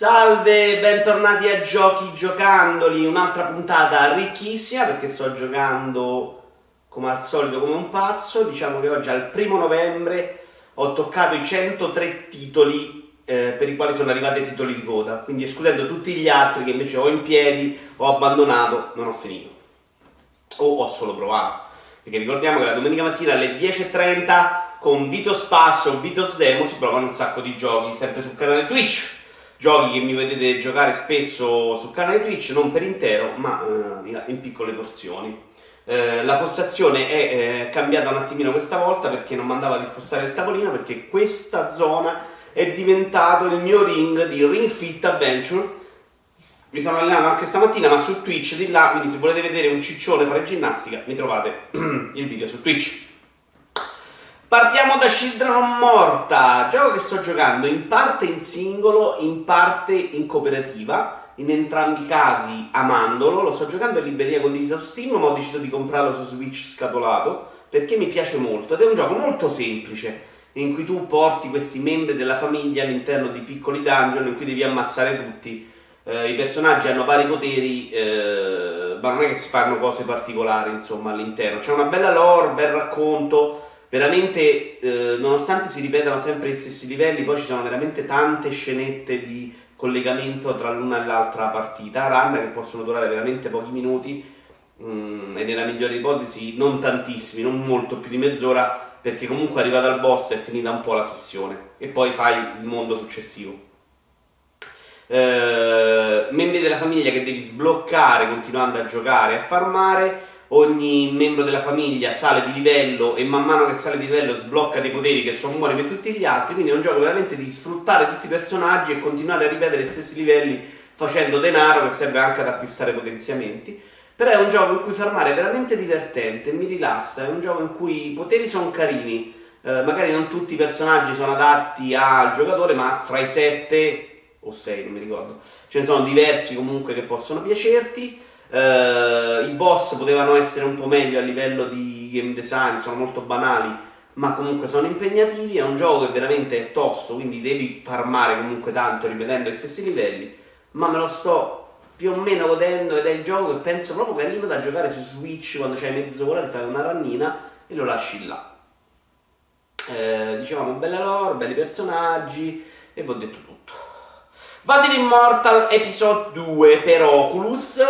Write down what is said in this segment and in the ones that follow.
Salve, bentornati a Giochi Giocandoli, un'altra puntata ricchissima perché sto giocando come al solito come un pazzo. Diciamo che oggi al primo novembre ho toccato i 103 titoli eh, per i quali sono arrivati i titoli di coda, quindi escludendo tutti gli altri che invece ho in piedi, ho abbandonato, non ho finito. O ho solo provato. Perché ricordiamo che la domenica mattina alle 10.30 con Vito Spasso Vito Demo si provano un sacco di giochi, sempre sul canale Twitch giochi che mi vedete giocare spesso sul canale Twitch, non per intero, ma eh, in piccole porzioni. Eh, la postazione è eh, cambiata un attimino questa volta perché non mandava di spostare il tavolino perché questa zona è diventato il mio ring di Ring Fit Adventure. Mi sono allenato anche stamattina, ma su Twitch di là, quindi se volete vedere un ciccione fare ginnastica, mi trovate il video su Twitch. Partiamo da Children Morta, gioco che sto giocando in parte in singolo, in parte in cooperativa, in entrambi i casi amandolo, lo sto giocando in libreria condivisa su Steam, ma ho deciso di comprarlo su Switch scatolato perché mi piace molto ed è un gioco molto semplice in cui tu porti questi membri della famiglia all'interno di piccoli dungeon in cui devi ammazzare tutti. Eh, I personaggi hanno vari poteri, eh, ma non è che si fanno cose particolari insomma all'interno. C'è una bella lore, bel racconto veramente, eh, nonostante si ripetano sempre gli stessi livelli, poi ci sono veramente tante scenette di collegamento tra l'una e l'altra partita, run che possono durare veramente pochi minuti mh, mm, e nella migliore ipotesi non tantissimi, non molto più di mezz'ora, perché comunque arrivata al boss è finita un po' la sessione e poi fai il mondo successivo. Eh, membri della famiglia che devi sbloccare continuando a giocare e a farmare ogni membro della famiglia sale di livello e man mano che sale di livello sblocca dei poteri che sono buoni per tutti gli altri, quindi è un gioco veramente di sfruttare tutti i personaggi e continuare a ripetere gli stessi livelli facendo denaro che serve anche ad acquistare potenziamenti. Però è un gioco in cui farmare è veramente divertente, mi rilassa, è un gioco in cui i poteri sono carini, eh, magari non tutti i personaggi sono adatti al giocatore, ma fra i sette o sei, non mi ricordo, ce ne sono diversi comunque che possono piacerti. Uh, I boss potevano essere un po' meglio a livello di game design, sono molto banali, ma comunque sono impegnativi. È un gioco che veramente è tosto, quindi devi farmare comunque tanto ripetendo gli stessi livelli. Ma me lo sto più o meno godendo ed è il gioco che penso proprio carino da giocare su Switch quando c'hai mezz'ora, ti fai una rannina e lo lasci là. Eh, dicevamo bella lore, belli personaggi e vi ho detto tutto. Vadir Immortal Episode 2 per Oculus,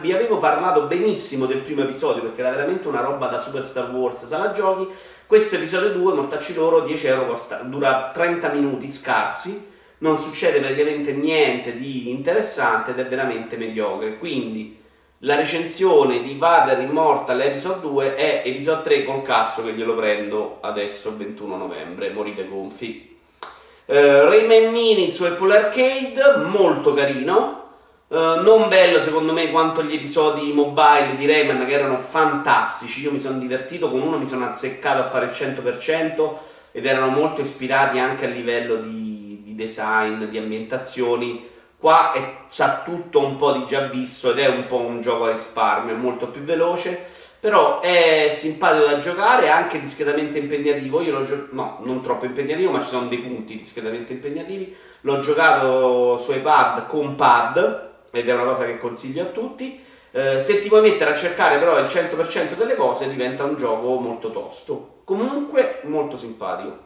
vi avevo parlato benissimo del primo episodio perché era veramente una roba da Super Star Wars sala giochi, questo episodio 2, mortacci loro, 10 euro, costa, dura 30 minuti scarsi, non succede praticamente niente di interessante ed è veramente mediocre, quindi la recensione di Vader Immortal Episode 2 è Episode 3 col cazzo che glielo prendo adesso il 21 novembre, morite gonfi. Uh, Rayman Mini su Apple Arcade, molto carino. Uh, non bello secondo me quanto gli episodi mobile di Rayman che erano fantastici. Io mi sono divertito con uno, mi sono azzeccato a fare il 100% ed erano molto ispirati anche a livello di, di design, di ambientazioni. Qua è, sa tutto un po' di già visto ed è un po' un gioco a risparmio, è molto più veloce però è simpatico da giocare, anche discretamente impegnativo. Io l'ho giocato, no, non troppo impegnativo, ma ci sono dei punti discretamente impegnativi. L'ho giocato su iPad con pad ed è una cosa che consiglio a tutti. Eh, se ti vuoi mettere a cercare però il 100% delle cose diventa un gioco molto tosto. Comunque molto simpatico.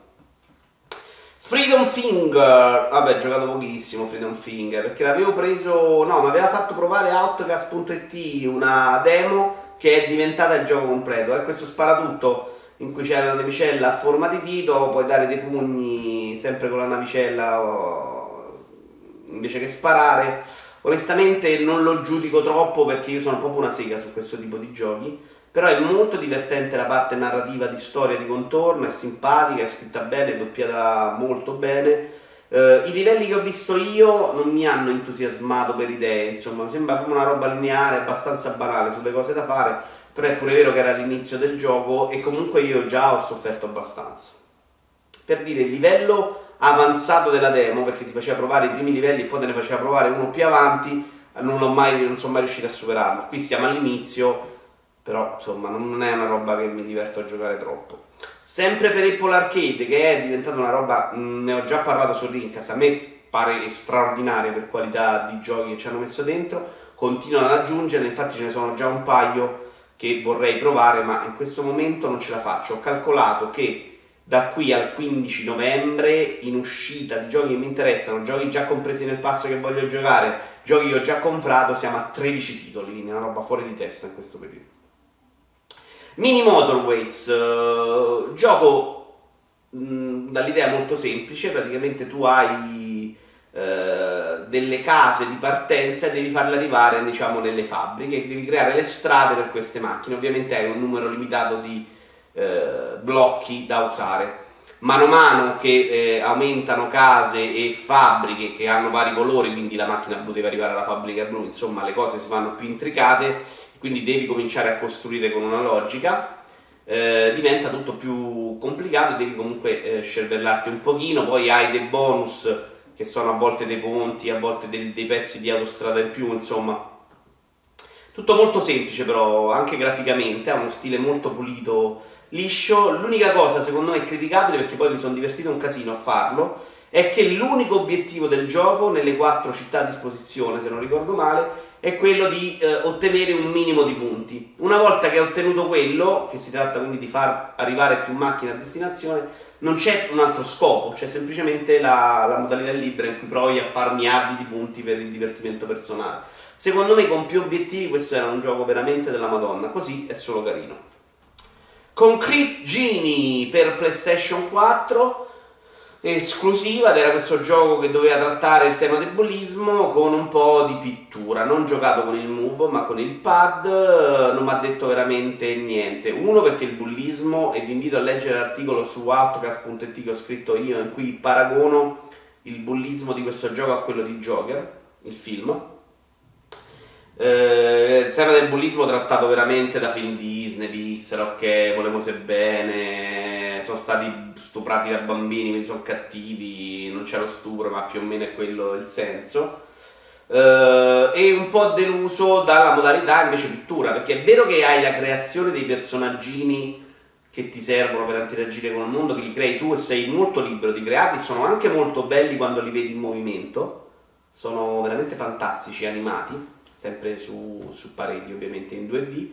Freedom Finger, vabbè, ho giocato pochissimo Freedom Finger perché l'avevo preso, no, mi aveva fatto provare Outcast.it una demo che è diventata il gioco completo. È questo sparatutto in cui c'è la navicella a forma di dito, puoi dare dei pugni sempre con la navicella invece che sparare. Onestamente non lo giudico troppo perché io sono proprio una sega su questo tipo di giochi, però è molto divertente la parte narrativa di storia di contorno, è simpatica, è scritta bene, è doppiata molto bene Uh, I livelli che ho visto io non mi hanno entusiasmato per idee, insomma, mi sembra proprio una roba lineare, abbastanza banale sulle cose da fare, però è pure vero che era l'inizio del gioco e comunque io già ho sofferto abbastanza. Per dire, il livello avanzato della demo, perché ti faceva provare i primi livelli e poi te ne faceva provare uno più avanti, non, mai, non sono mai riuscito a superarlo. Qui siamo all'inizio, però insomma non è una roba che mi diverto a giocare troppo. Sempre per Apple Arcade, che è diventata una roba, mh, mm, ne ho già parlato su Rincas, a me pare straordinaria per qualità di giochi che ci hanno messo dentro, continuano ad aggiungerne, infatti ce ne sono già un paio che vorrei provare, ma in questo momento non ce la faccio. Ho calcolato che da qui al 15 novembre in uscita di giochi che mi interessano, giochi già compresi nel passo che voglio giocare, giochi che ho già comprato, siamo a 13 titoli, quindi è una roba fuori di testa in questo periodo. Mini Motorways, uh, gioco mh, dall'idea molto semplice, praticamente tu hai uh, delle case di partenza e devi farle arrivare diciamo nelle fabbriche, devi creare le strade per queste macchine, ovviamente hai un numero limitato di uh, blocchi da usare. Mano a mano che eh, aumentano case e fabbriche che hanno vari colori, quindi la macchina deve arrivare alla fabbrica blu, insomma le cose si fanno più intricate, quindi devi cominciare a costruire con una logica, eh, diventa tutto più complicato, devi comunque eh, scervellarti un pochino, poi hai dei bonus che sono a volte dei ponti, a volte dei, dei pezzi di autostrada in più, insomma tutto molto semplice però anche graficamente, ha uno stile molto pulito liscio. L'unica cosa, secondo me, criticabile, perché poi mi sono divertito un casino a farlo, è che l'unico obiettivo del gioco, nelle quattro città a disposizione, se non ricordo male, è quello di eh, ottenere un minimo di punti. Una volta che hai ottenuto quello, che si tratta quindi di far arrivare più macchine a destinazione, non c'è un altro scopo, c'è semplicemente la, la modalità libera in cui provi a farmi armi di punti per il divertimento personale. Secondo me con più obiettivi questo era un gioco veramente della Madonna, così è solo carino. Concrete Genie per PlayStation 4 esclusiva ed era questo gioco che doveva trattare il tema del bullismo con un po' di pittura. Non giocato con il Move ma con il pad, non mi ha detto veramente niente. Uno perché il bullismo, e vi invito a leggere l'articolo su outcast.it che ho scritto io in cui paragono il bullismo di questo gioco a quello di Joker, il film eh, il tema del bullismo trattato veramente da film Disney, Pixar, ok, volemo se bene, sono stati stuprati da bambini, quindi sono cattivi, non c'è lo stupro, ma più o meno è quello il senso. Uh, e un po' deluso dalla modalità invece pittura, perché è vero che hai la creazione dei personaggini che ti servono per interagire con il mondo, che li crei tu e sei molto libero di crearli, sono anche molto belli quando li vedi in movimento, sono veramente fantastici, animati sempre su, su pareti ovviamente in 2D,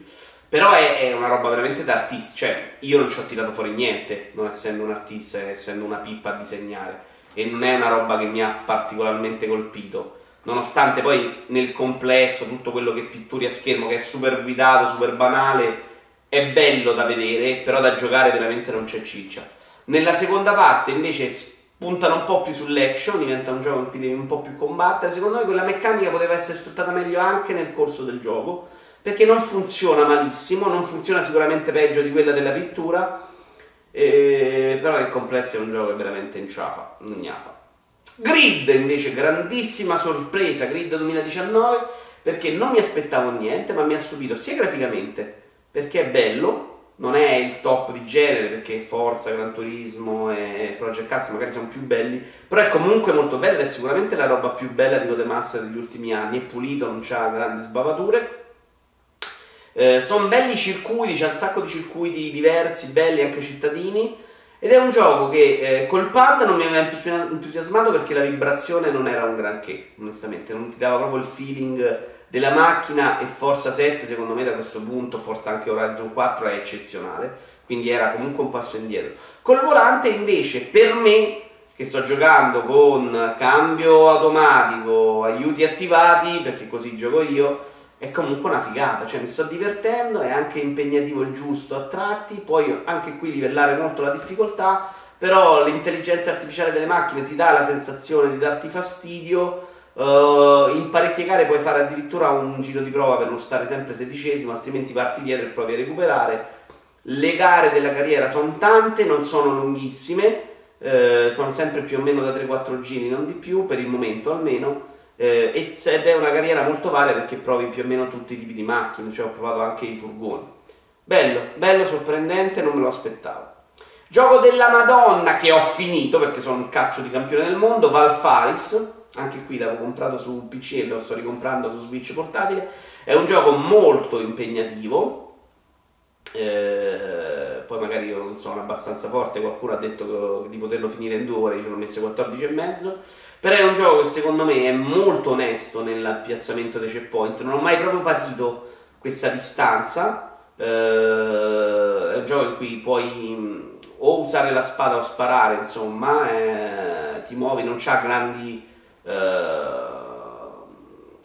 però è, è, una roba veramente da artista, cioè io non ci ho tirato fuori niente, non essendo un artista, essendo una pippa a disegnare, e non è una roba che mi ha particolarmente colpito, nonostante poi nel complesso tutto quello che pitturi a schermo, che è super guidato, super banale, è bello da vedere, però da giocare veramente non c'è ciccia. Nella seconda parte invece puntano un po' più sull'action, diventa un gioco in cui devi un po' più combattere. Secondo me quella meccanica poteva essere sfruttata meglio anche nel corso del gioco, perché non funziona malissimo, non funziona sicuramente peggio di quella della pittura, eh, però nel complesso è un gioco che veramente inciafa, non gnafa. Grid invece, grandissima sorpresa, Grid 2019, perché non mi aspettavo niente, ma mi ha stupito sia graficamente, perché è bello, non è il top di genere perché Forza, Gran Turismo e Project Cars magari sono più belli, però è comunque molto bello è sicuramente la roba più bella di Codemaster degli ultimi anni, è pulito, non ha grandi sbavature. Eh, sono belli circuiti, c'è un sacco di circuiti diversi, belli anche cittadini. Ed è un gioco che eh, col pad non mi aveva entusiasmato perché la vibrazione non era un granché, onestamente, non ti dava proprio il feeling della macchina e Forza 7 secondo me da questo punto, forza anche Horizon 4 è eccezionale, quindi era comunque un passo indietro. Col volante invece per me che sto giocando con cambio automatico, aiuti attivati, perché così gioco io, è comunque una figata, cioè mi sto divertendo, è anche impegnativo il giusto a tratti, puoi anche qui livellare molto la difficoltà, però l'intelligenza artificiale delle macchine ti dà la sensazione di darti fastidio, Uh, in parecchie gare puoi fare addirittura un giro di prova per non stare sempre sedicesimo, altrimenti parti dietro e provi a recuperare. Le gare della carriera sono tante, non sono lunghissime, uh, sono sempre più o meno da 3-4 giri, non di più, per il momento almeno. Uh, ed è una carriera molto varia perché provi più o meno tutti i tipi di macchine, cioè ho provato anche i furgoni. Bello, bello, sorprendente, non me lo aspettavo. Gioco della Madonna che ho finito perché sono un cazzo di campione del mondo, Valfaris anche qui l'avevo comprato su PC e lo sto ricomprando su Switch portatile. È un gioco molto impegnativo, eh, poi magari io non sono abbastanza forte, qualcuno ha detto di poterlo finire in due ore, io ci ho messo 14 e mezzo. Però è un gioco che secondo me è molto onesto nel piazzamento dei checkpoint, non ho mai proprio patito questa distanza. Eh, è un gioco in cui puoi o usare la spada o sparare, insomma, eh, ti muovi, non c'ha grandi eh,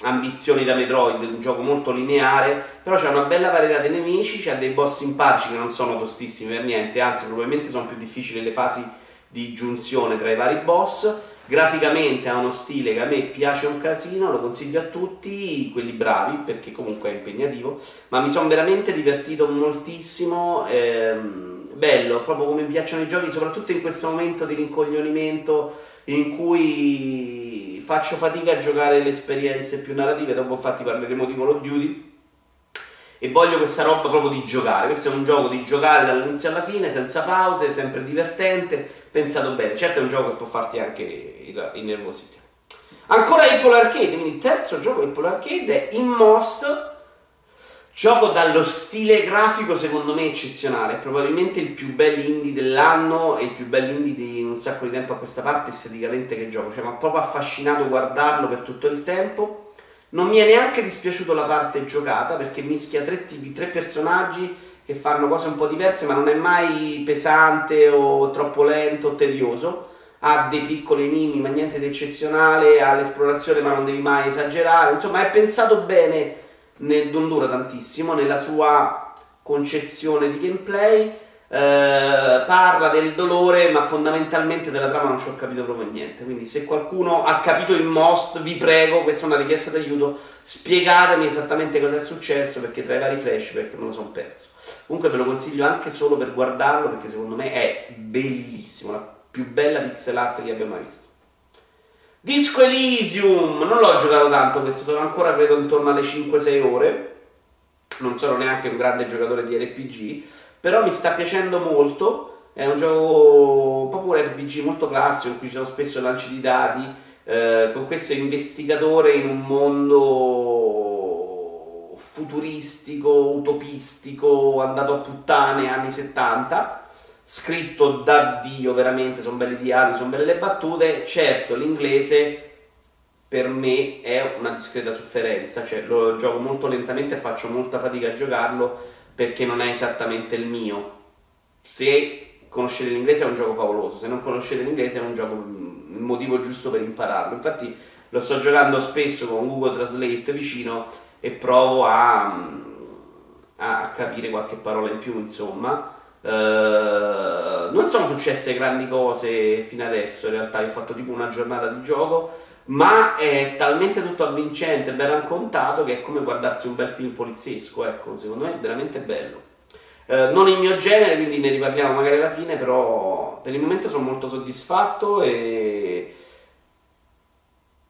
ambizioni da Metroid, un gioco molto lineare, però c'è una bella varietà di nemici, c'ha dei boss simpatici che non sono tostissimi per niente, anzi probabilmente sono più difficili le fasi di giunzione tra i vari boss. Graficamente ha uno stile che a me piace un casino, lo consiglio a tutti, quelli bravi, perché comunque è impegnativo, ma mi sono veramente divertito moltissimo, ehm, bello, proprio come mi piacciono i giochi, soprattutto in questo momento di rincoglionimento in cui faccio fatica a giocare le esperienze più narrative, dopo infatti parleremo di Call of Duty, e voglio questa roba proprio di giocare, questo è un gioco di giocare dall'inizio alla fine, senza pause, sempre divertente, pensato bene. Certo è un gioco che può farti anche innervosire. Ancora Apple Arcade, quindi il terzo gioco Apple Arcade è Inmost, gioco dallo stile grafico secondo me eccezionale, probabilmente il più bello indie dell'anno e il più bello indie di un sacco di tempo a questa parte esteticamente che gioco, cioè mi ha proprio affascinato guardarlo per tutto il tempo. Non mi è neanche dispiaciuto la parte giocata perché mischia tre tipi, tre personaggi che fanno cose un po' diverse, ma non è mai pesante o troppo lento o tedioso. Ha dei piccoli enigmi, ma niente di eccezionale. Ha l'esplorazione, ma non devi mai esagerare. Insomma, è pensato bene, non dura tantissimo, nella sua concezione di gameplay. Eh, parla del dolore, ma fondamentalmente della trama non ci ho capito proprio niente. Quindi, se qualcuno ha capito il most, vi prego, questa è una richiesta d'aiuto. Spiegatemi esattamente cosa è successo, perché tra i vari flashback me lo sono perso. Comunque ve lo consiglio anche solo per guardarlo perché secondo me è bellissimo, la più bella pixel art che abbia mai visto. Disco Elysium, non l'ho giocato tanto, perché sono ancora credo intorno alle 5-6 ore, non sono neanche un grande giocatore di RPG, però mi sta piacendo molto, è un gioco proprio un RPG molto classico in cui ci sono spesso lanci di dati, eh, con questo investigatore in un mondo futuristico, utopistico, andato a puttane anni 70, scritto da Dio veramente, sono belli dialoghi, sono belle le battute, certo l'inglese per me è una discreta sofferenza, cioè lo gioco molto lentamente e faccio molta fatica a giocarlo perché non è esattamente il mio. Se conoscete l'inglese è un gioco favoloso, se non conoscete l'inglese è un gioco il motivo giusto per impararlo. Infatti lo sto giocando spesso con Google Translate vicino e provo a, a capire qualche parola in più, insomma. Uh, non sono successe grandi cose fino adesso, in realtà, ho fatto tipo una giornata di gioco, ma è talmente tutto avvincente, ben raccontato, che è come guardarsi un bel film poliziesco, ecco, secondo me è veramente bello. Uh, non il mio genere, quindi ne riparliamo magari alla fine, però per il momento sono molto soddisfatto e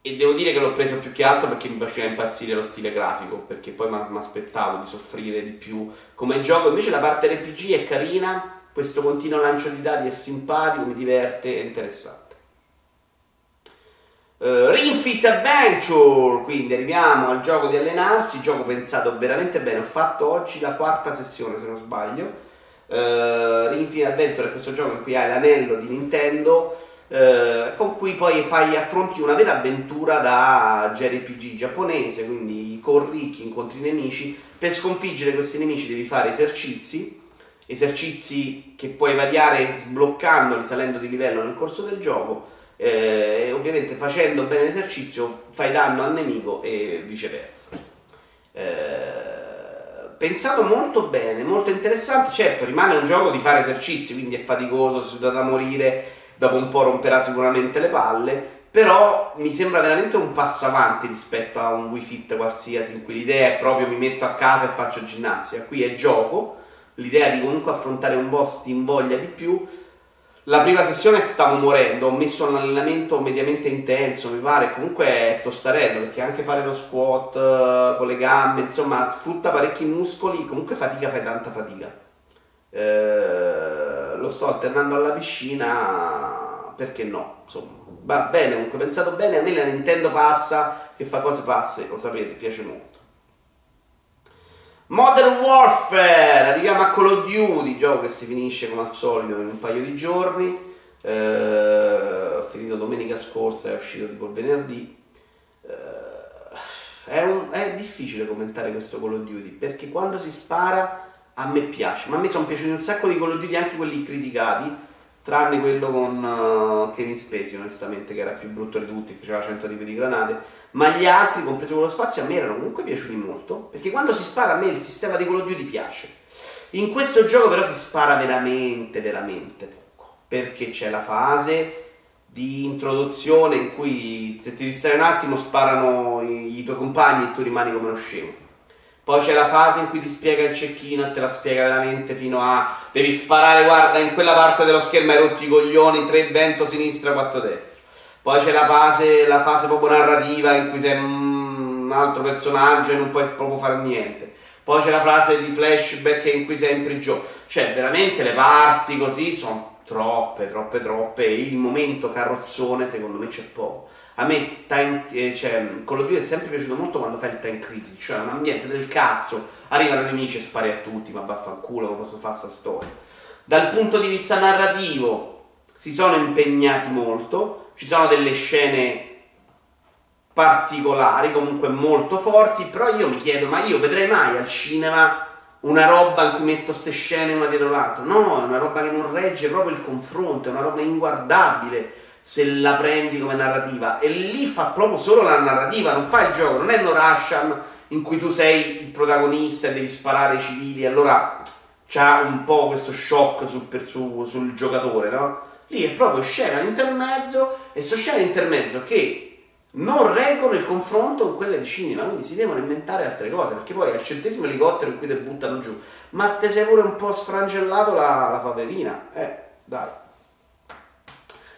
e devo dire che l'ho preso più che altro perché mi faceva impazzire lo stile grafico, perché poi mi aspettavo di soffrire di più come gioco. Invece la parte RPG è carina, questo continuo lancio di dati è simpatico, mi diverte, è interessante. Uh, Ring Fit Adventure, quindi arriviamo al gioco di allenarsi, gioco pensato veramente bene, ho fatto oggi la quarta sessione se non sbaglio. Uh, Ring Fit Adventure è questo gioco in cui hai l'anello di Nintendo eh, con cui poi fai, affronti una vera avventura da JRPG giapponese, quindi corri, incontri nemici, per sconfiggere questi nemici devi fare esercizi, esercizi che puoi variare sbloccandoli, salendo di livello nel corso del gioco, eh, e ovviamente facendo bene l'esercizio fai danno al nemico e viceversa. Eh, pensato molto bene, molto interessante, certo rimane un gioco di fare esercizi, quindi è faticoso, si da morire, dopo un po' romperà sicuramente le palle, però mi sembra veramente un passo avanti rispetto a un Wii Fit qualsiasi, in cui l'idea è proprio mi metto a casa e faccio ginnastica, qui è gioco, l'idea di comunque affrontare un boss ti invoglia di più. La prima sessione stavo morendo, ho messo un allenamento mediamente intenso, mi pare, comunque è tostarello, perché anche fare lo squat uh, con le gambe, insomma, sfrutta parecchi muscoli, comunque fatica, fai tanta fatica. Eh, lo sto alternando alla piscina, perché no? Insomma, va bene, comunque pensato bene, a me la Nintendo pazza che fa cose pazze, lo sapete, piace molto. Modern Warfare, arriviamo a Call of Duty, gioco che si finisce come al solito in un paio di giorni. Eh, ho finito domenica scorsa, è uscito tipo il venerdì. Eh, è, un, è, difficile commentare questo Call of Duty perché quando si spara a me piace, ma a me sono piaciuti un sacco di Call of Duty, anche quelli criticati, tranne quello con uh, Kevin Spacey, onestamente, che era più brutto di tutti, che aveva 100 tipi di granate ma gli altri, compreso quello spazio, a me erano comunque piaciuti molto, perché quando si spara a me il sistema di Call of Duty piace. In questo gioco però si spara veramente, veramente poco, perché c'è la fase di introduzione in cui se ti distrai un attimo sparano i, i tuoi compagni e tu rimani come uno scemo. Poi c'è la fase in cui ti spiega il cecchino e te la spiega veramente fino a devi sparare, guarda, in quella parte dello schermo hai rotti i coglioni, tre vento sinistra, quattro destra. Poi c'è la fase, la fase proprio narrativa in cui sei un altro personaggio e non puoi proprio fare niente. Poi c'è la fase di flashback in cui sei in prigione. Cioè, veramente le parti così sono troppe, troppe, troppe. Il momento carrozzone, secondo me, c'è poco. A me time, eh, cioè, Call of Duty è sempre piaciuto molto quando fai il time crisis, cioè un ambiente del cazzo, arrivano i nemici e spari a tutti, ma vaffanculo, come posso fare questa storia. Dal punto di vista narrativo si sono impegnati molto, ci sono delle scene particolari, comunque molto forti, però io mi chiedo, ma io vedrei mai al cinema una roba in cui metto queste scene una dietro l'altra? No, è una roba che non regge proprio il confronto, è una roba inguardabile se la prendi come narrativa. E lì fa proprio solo la narrativa, non fa il gioco, non è No Russian in cui tu sei il protagonista e devi sparare ai civili, allora c'ha un po' questo shock sul, sul, sul giocatore, no? Lì è proprio scena all'intermezzo e sono scene all'intermezzo che non reggono il confronto con quelle di cinema, quindi si devono inventare altre cose, perché poi al centesimo elicottero in cui te buttano giù, ma te sei pure un po' sfrangellato la, la faverina, eh, dai.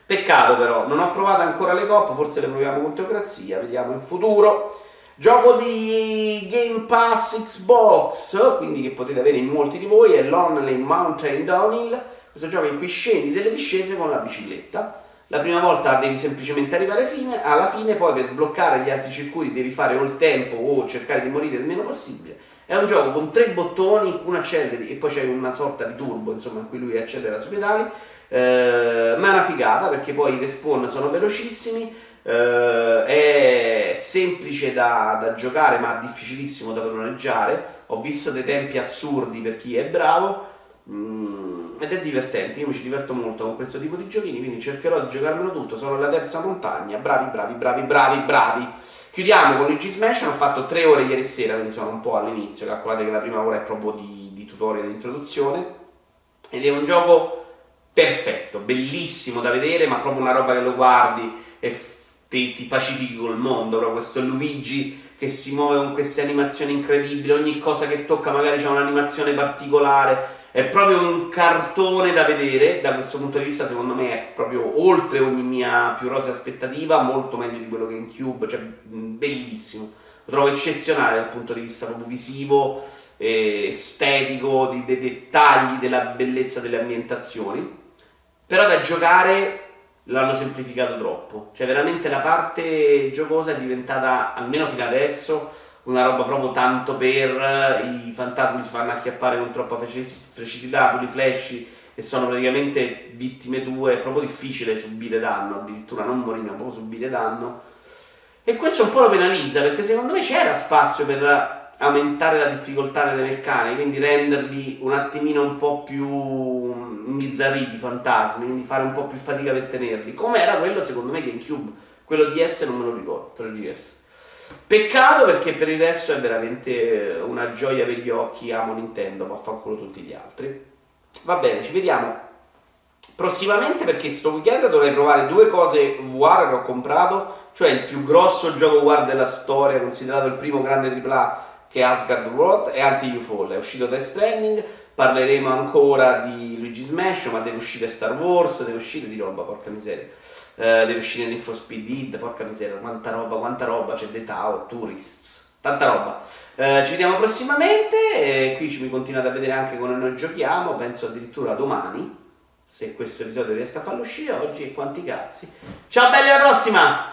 Peccato però, non ho provato ancora le coppe, forse le proviamo con teocrazia, vediamo in futuro. Gioco di Game Pass Xbox, quindi che potete avere in molti di voi, è Lonely Mountain Downhill questo gioco in cui scendi delle discese con la bicicletta. La prima volta devi semplicemente arrivare fine, alla fine, poi per sbloccare gli altri circuiti devi fare o il tempo o cercare di morire il meno possibile. È un gioco con tre bottoni, uno acceleri e poi c'è una sorta di turbo, insomma, in cui lui accelera sui pedali. Eh, ma è una figata perché poi i respawn sono velocissimi. Eh, è semplice da, da, giocare ma difficilissimo da padroneggiare ho visto dei tempi assurdi per chi è bravo Mm, ed è divertente, io mi ci diverto molto con questo tipo di giochini, quindi cercherò di giocarmelo tutto, sono alla terza montagna, bravi, bravi, bravi, bravi, bravi. Chiudiamo con il G-Smash, ho fatto tre ore ieri sera, quindi sono un po' all'inizio, calcolate che la prima ora è proprio di, di tutorial di introduzione, ed è un gioco perfetto, bellissimo da vedere, ma proprio una roba che lo guardi e ti, ti pacifichi col mondo, proprio questo Luigi che si muove con queste animazioni incredibili, ogni cosa che tocca magari c'è un'animazione particolare, è proprio un cartone da vedere, da questo punto di vista secondo me è proprio oltre ogni mia più rosa aspettativa, molto meglio di quello che in Cube, cioè bellissimo, lo trovo eccezionale dal punto di vista proprio visivo, estetico, di, dei dettagli, della bellezza delle ambientazioni, però da giocare l'hanno semplificato troppo, cioè veramente la parte giocosa è diventata, almeno fino adesso, una roba proprio tanto per i fantasmi si fanno acchiappare con troppa facilità, tu li flashy e sono praticamente vittime tue, è proprio difficile subire danno, addirittura non morire, ma proprio subire danno. E questo un po' lo penalizza perché secondo me c'era spazio per aumentare la difficoltà nelle meccaniche, quindi renderli un attimino un po' più imbizzarriti i fantasmi, quindi fare un po' più fatica per tenerli. Come era quello secondo me GameCube, quello di S non me lo ricordo, 3DS. Peccato perché per il resto è veramente una gioia per gli occhi, amo Nintendo, ma fanculo tutti gli altri. Va bene, ci vediamo prossimamente perché sto weekend dovrei provare due cose VR che ho comprato, cioè il più grosso gioco VR della storia, considerato il primo grande AAA che è Asgard World e Anti-UFO, è uscito Death Stranding, parleremo ancora di Luigi Smash, ma deve uscire Star Wars, deve uscire di roba, porca miseria. Uh, deve uscire Need for Speed Id, porca miseria, quanta roba, quanta roba, c'è The Tao, Tourists, tanta roba. Uh, ci vediamo prossimamente, e qui mi continuate a vedere anche come noi giochiamo, penso addirittura domani, se questo episodio riesco a farlo uscire oggi, quanti cazzi. Ciao belli, alla prossima!